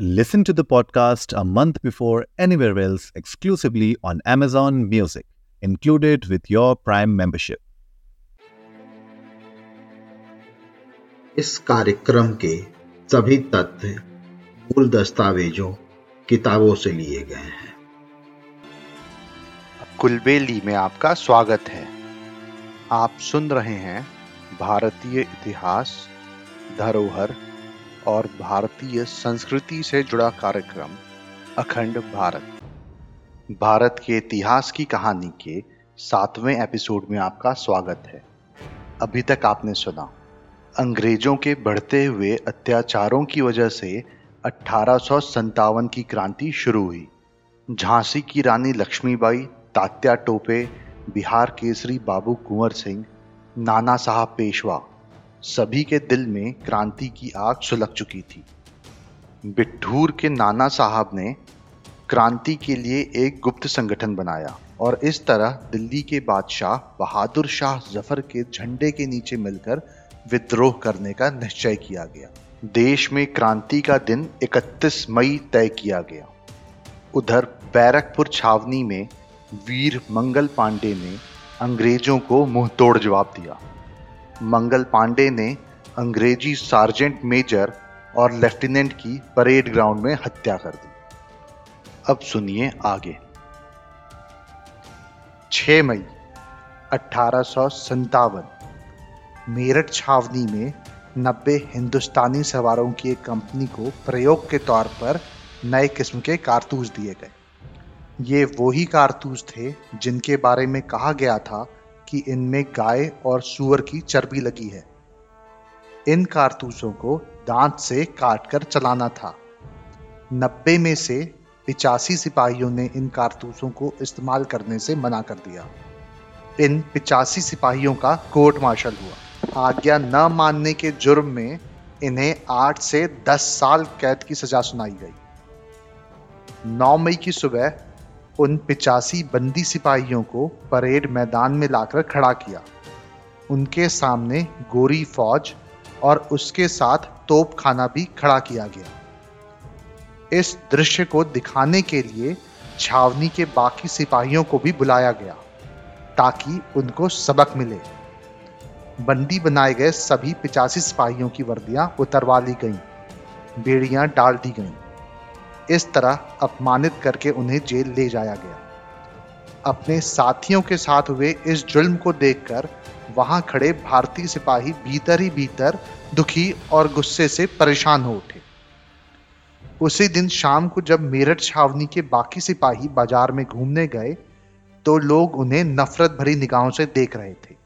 Listen to the podcast a month before anywhere else exclusively on Amazon Music, included with your Prime membership. इस कार्यक्रम के सभी तथ्य मूल दस्तावेजों किताबों से लिए गए हैं कुलबेली में आपका स्वागत है आप सुन रहे हैं भारतीय इतिहास धरोहर और भारतीय संस्कृति से जुड़ा कार्यक्रम, अखंड भारत। भारत के इतिहास की कहानी के सातवें एपिसोड में आपका स्वागत है। अभी तक आपने सुना, अंग्रेज़ों के बढ़ते हुए अत्याचारों की वजह से अठारह की क्रांति शुरू हुई। झांसी की रानी लक्ष्मीबाई, तात्या टोपे, बिहार केसरी बाबू कुंवर सिंह, नाना साहब पेशवा सभी के दिल में क्रांति की आग सुलग चुकी थी। बिट्ठूर के नाना साहब ने क्रांति के लिए एक गुप्त संगठन बनाया और इस तरह दिल्ली के बादशाह बहादुर शाह ज़फ़र के झंडे के नीचे मिलकर विद्रोह करने का निश्चय किया गया। देश में क्रांति का दिन 31 मई तय किया गया। उधर बैरकपुर छावनी में वीर मंगल पांडे ने अंग्रेज़ों को मुंहतोड़ जवाब दिया। मंगल पांडे ने अंग्रेज़ी सार्जेंट मेजर और लेफ्टिनेंट की परेड ग्राउंड में हत्या कर दी। अब सुनिए आगे। 6 मई, अठारह मेरठ छावनी में 90 हिंदुस्तानी सवारों की एक कंपनी को प्रयोग के तौर पर नए किस्म के कारतूस दिए गए। ये वही कारतूस थे जिनके बारे में कहा गया था कि इनमें गाय और सुअर की चर्बी लगी है। इन कारतूसों को दांत से काटकर चलाना था। नब्बे में से पिचासी सिपाहियों ने इन कारतूसों को इस्तेमाल करने से मना कर दिया। इन पिचासी सिपाहियों का कोर्ट मार्शल हुआ। आज्ञा न मानने के जुर्म में इन्हें आठ से दस साल कैद की सजा सुनाई गई। नौ मई की सुबह उन पिचासी बंदी सिपाहियों को परेड मैदान में लाकर खड़ा किया। उनके सामने गोरी फौज और उसके साथ तोप खाना भी खड़ा किया गया। इस दृश्य को दिखाने के लिए छावनी के बाकी सिपाहियों को भी बुलाया गया ताकि उनको सबक मिले। बंदी बनाए गए सभी पिचासी सिपाहियों की वर्दियाँ उतरवा ली गईं, बेड़ियाँ डाल दी गईं। इस तरह अपमानित करके उन्हें जेल ले जाया गया। अपने साथियों के साथ हुए इस जुल्म को देखकर वहाँ खड़े भारतीय सिपाही भीतर ही भीतर दुखी और गुस्से से परेशान हो उठे। उसी दिन शाम को जब मेरठ छावनी के बाकी सिपाही बाज़ार में घूमने गए तो लोग उन्हें नफरत भरी निगाहों से देख रहे थे।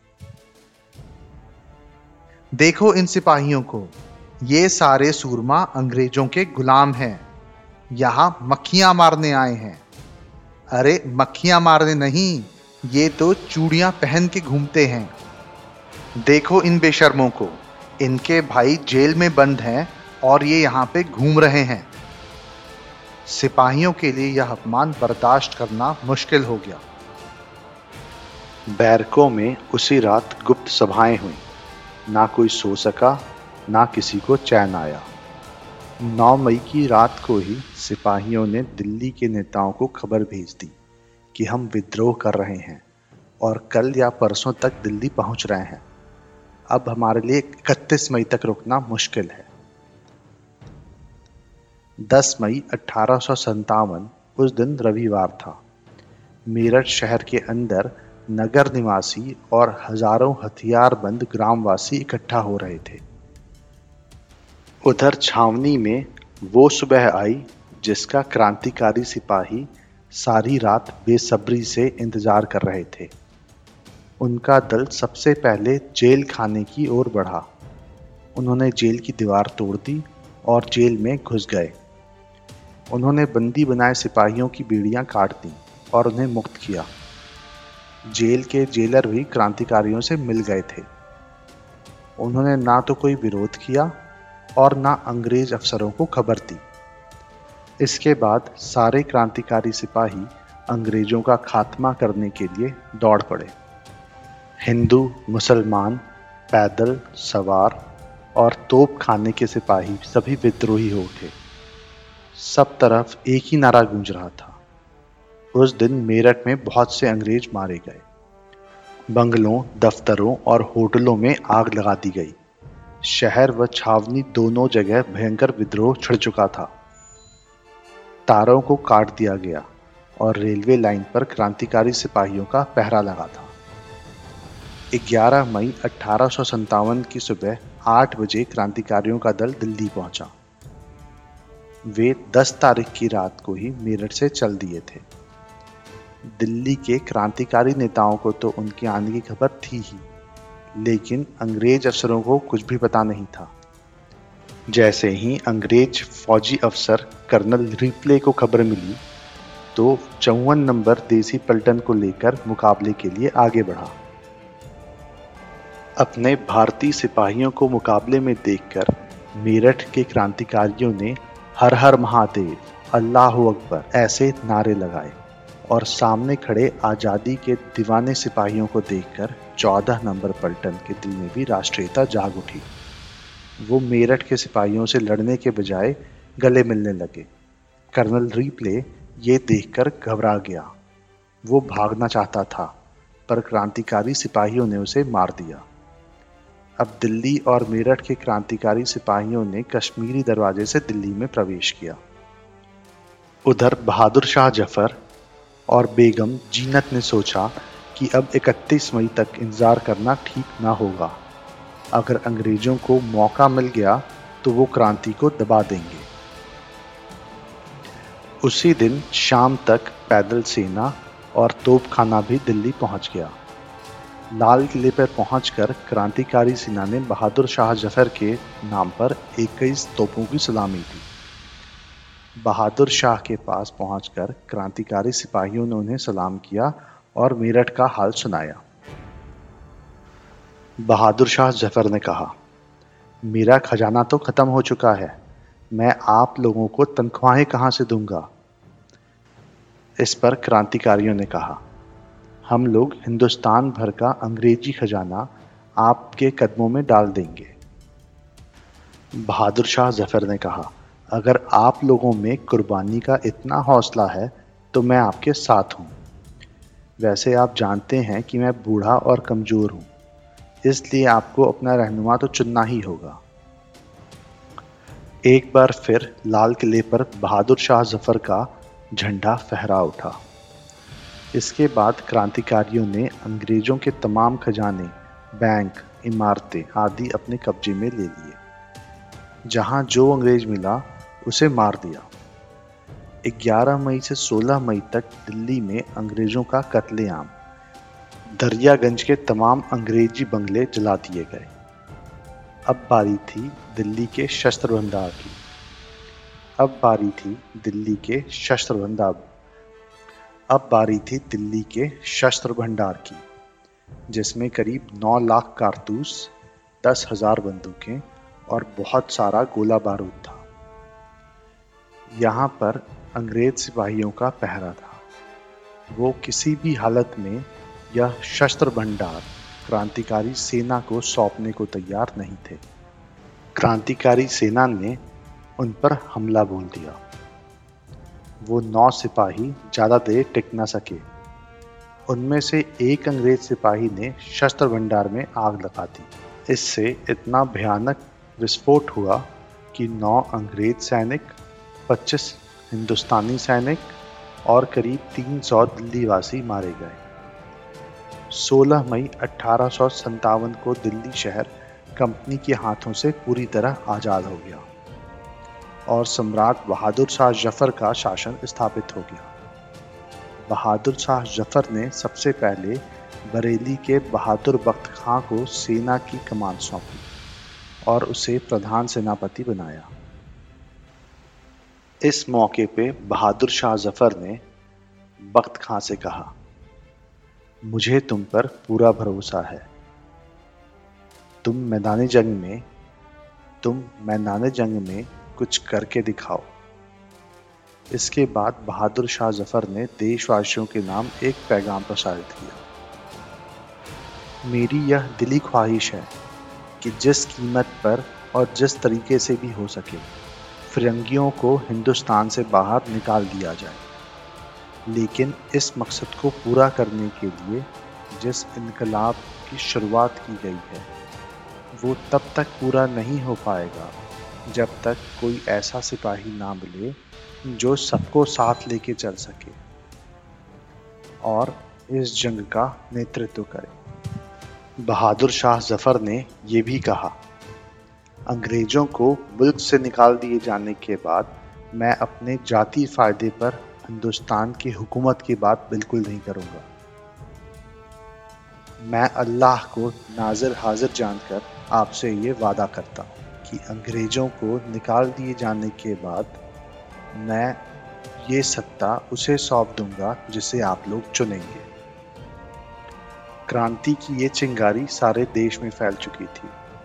देखो इन सिपाहियों को, ये सारे सूरमा अंग्रेज़ों के गुलाम हैं। यहाँ मक्खियाँ मारने आए हैं। अरे, मक्खियाँ मारने नहीं, ये तो चूड़ियाँ पहन के घूमते हैं। देखो इन बेशर्मों को, इनके भाई जेल में बंद हैं और ये यहाँ पे घूम रहे हैं। सिपाहियों के लिए यह अपमान बर्दाश्त करना मुश्किल हो गया। बैरकों में उसी रात गुप्त सभाएँ हुई। ना कोई सो सका, ना किसी को चैन आया। 9 मई की रात को ही सिपाहियों ने दिल्ली के नेताओं को खबर भेज दी कि हम विद्रोह कर रहे हैं और कल या परसों तक दिल्ली पहुँच रहे हैं। अब हमारे लिए इकतीस मई तक रुकना मुश्किल है। 10 मई अठारह सौ सत्तावन उस दिन रविवार था। मेरठ शहर के अंदर नगर निवासी और हज़ारों हथियारबंद ग्रामवासी इकट्ठा हो रहे थे। उधर छावनी में वो सुबह आई, जिसका क्रांतिकारी सिपाही सारी रात बेसब्री से इंतज़ार कर रहे थे। उनका दल सबसे पहले जेल खाने की ओर बढ़ा। उन्होंने जेल की दीवार तोड़ दी और जेल में घुस गए। उन्होंने बंदी बनाए सिपाहियों की बीड़ियाँ काट दी और उन्हें मुक्त किया। जेल के जेलर भी क्रांतिकारियों से मिल गए थे। उन्होंने ना तो कोई विरोध किया और ना अंग्रेज़ अफसरों को खबर दी इसके बाद सारे क्रांतिकारी सिपाही अंग्रेज़ों का खात्मा करने के लिए दौड़ पड़े। हिंदू, मुसलमान, पैदल, सवार और तोप खाने के सिपाही सभी विद्रोही हो उठे। सब तरफ़ एक ही नारा गूंज रहा था। उस दिन मेरठ में बहुत से अंग्रेज़ मारे गए। बंगलों, दफ्तरों और होटलों में आग लगा दी गई। शहर व छावनी दोनों जगह भयंकर विद्रोह छिड़ चुका था। तारों को काट दिया गया और रेलवे लाइन पर क्रांतिकारी सिपाहियों का पहरा लगा था। 11 मई अठारह सौ सत्तावन की सुबह 8 बजे क्रांतिकारियों का दल दिल्ली पहुँचा। वे 10 तारीख की रात को ही मेरठ से चल दिए थे। दिल्ली के क्रांतिकारी नेताओं को तो उनके आने की खबर थी ही। लेकिन अंग्रेज़ अफसरों को कुछ भी पता नहीं था। जैसे ही अंग्रेज़ फौजी अफसर कर्नल रिप्ले को खबर मिली तो चौवन नंबर देसी पलटन को लेकर मुकाबले के लिए आगे बढ़ा। अपने भारतीय सिपाहियों को मुकाबले में देखकर मेरठ के क्रांतिकारियों ने हर हर महादेव, अल्लाह अकबर ऐसे नारे लगाए। और सामने खड़े आज़ादी के दीवाने सिपाहियों को देखकर चौदह नंबर पलटन के दिल में भी राष्ट्रीयता जाग उठी। वो मेरठ के सिपाहियों से लड़ने के बजाय गले मिलने लगे। कर्नल रीप्ले ये देखकर घबरा गया। वो भागना चाहता था, पर क्रांतिकारी सिपाहियों ने उसे मार दिया। अब दिल्ली और मेरठ के क्रांतिकारी सिपाहियों ने कश्मीरी दरवाजे से दिल्ली में प्रवेश किया। उधर बहादुर शाह ज़फ़र और बेगम जीनत ने सोचा कि अब 31 मई तक इंतज़ार करना ठीक ना होगा। अगर अंग्रेज़ों को मौका मिल गया तो वो क्रांति को दबा देंगे। उसी दिन शाम तक पैदल सेना और तोपखाना भी दिल्ली पहुँच गया। लाल किले पर पहुंचकर क्रांतिकारी सेना ने बहादुर शाह ज़फ़र के नाम पर इक्कीस तोपों की सलामी दी। बहादुर शाह के पास पहुंचकर क्रांतिकारी सिपाहियों ने उन्हें सलाम किया और मेरठ का हाल सुनाया। बहादुर शाह ज़फ़र ने कहा, मेरा खजाना तो खत्म हो चुका है। मैं आप लोगों को तनख्वाहें कहाँ से दूँगा? इस पर क्रांतिकारियों ने कहा, हम लोग हिंदुस्तान भर का अंग्रेज़ी खजाना आपके कदमों में डाल देंगे। बहादुर शाह ज़फ़र ने कहा अगर आप लोगों में कुर्बानी का इतना हौसला है तो मैं आपके साथ हूँ। वैसे आप जानते हैं कि मैं बूढ़ा और कमज़ोर हूँ, इसलिए आपको अपना रहनुमा तो चुनना ही होगा। एक बार फिर लाल किले पर बहादुर शाह ज़फ़र का झंडा फहरा उठा। इसके बाद क्रांतिकारियों ने अंग्रेज़ों के तमाम खजाने, बैंक, इमारतें आदि अपने कब्जे में ले लिए। जहाँ जो अंग्रेज़ मिला उसे मार दिया। 11 मई से 16 मई तक दिल्ली में अंग्रेज़ों का कत्लेआम। दरियागंज के तमाम अंग्रेज़ी बंगले जला दिए गए। अब बारी थी दिल्ली के शस्त्र भंडार की। अब बारी थी दिल्ली के शस्त्र भंडार। अब बारी थी दिल्ली के शस्त्र भंडार की, जिसमें करीब 9 लाख कारतूस, दस हज़ार बंदूकें और बहुत सारा गोला बारूद था। यहाँ पर अंग्रेज़ सिपाहियों का पहरा था। वो किसी भी हालत में यह शस्त्र भंडार क्रांतिकारी सेना को सौंपने को तैयार नहीं थे। क्रांतिकारी सेना ने उन पर हमला बोल दिया। वो नौ सिपाही ज़्यादा देर टिक न सके। उनमें से एक अंग्रेज़ सिपाही ने शस्त्र भंडार में आग लगा दी। इससे इतना भयानक विस्फोट हुआ कि नौ अंग्रेज़ सैनिक 25 हिंदुस्तानी सैनिक और करीब 300 दिल्लीवासी मारे गए। 16 मई अठारह को दिल्ली शहर कंपनी के हाथों से पूरी तरह आज़ाद हो गया और सम्राट बहादुर शाह ज़फ़र का शासन स्थापित हो गया। बहादुर शाह ज़फ़र ने सबसे पहले बरेली के बहादुर बख्त खां को सेना की कमान सौंपी और उसे प्रधान सेनापति बनाया। इस मौके पे बहादुर शाह ज़फ़र ने बख्त खां से कहा? मुझे तुम पर पूरा भरोसा है। तुम मैदान जंग में, तुम मैदान जंग में कुछ करके दिखाओ। इसके बाद बहादुर शाह ज़फ़र ने देशवासियों के नाम एक पैगाम प्रसारित किया। मेरी यह दिली ख्वाहिश है कि जिस कीमत पर और जिस तरीके से भी हो सके फिरंगियों को हिंदुस्तान से बाहर निकाल दिया जाए। लेकिन इस मकसद को पूरा करने के लिए जिस इनकलाब की शुरुआत की गई है, वो तब तक पूरा नहीं हो पाएगा जब तक कोई ऐसा सिपाही ना मिले जो सबको साथ लेके चल सके और इस जंग का नेतृत्व करे। बहादुर शाह ज़फ़र ने यह भी कहा अंग्रेज़ों को मुल्क से निकाल दिए जाने के बाद मैं अपने जाति फ़ायदे पर हिंदुस्तान की हुकूमत की बात बिल्कुल नहीं करूँगा। मैं अल्लाह को नाजिर हाजिर जानकर आपसे ये वादा करता हूँ कि अंग्रेज़ों को निकाल दिए जाने के बाद मैं ये सत्ता उसे सौंप दूँगा जिसे आप लोग चुनेंगे। क्रांति की ये चिंगारी सारे देश में फैल चुकी थी।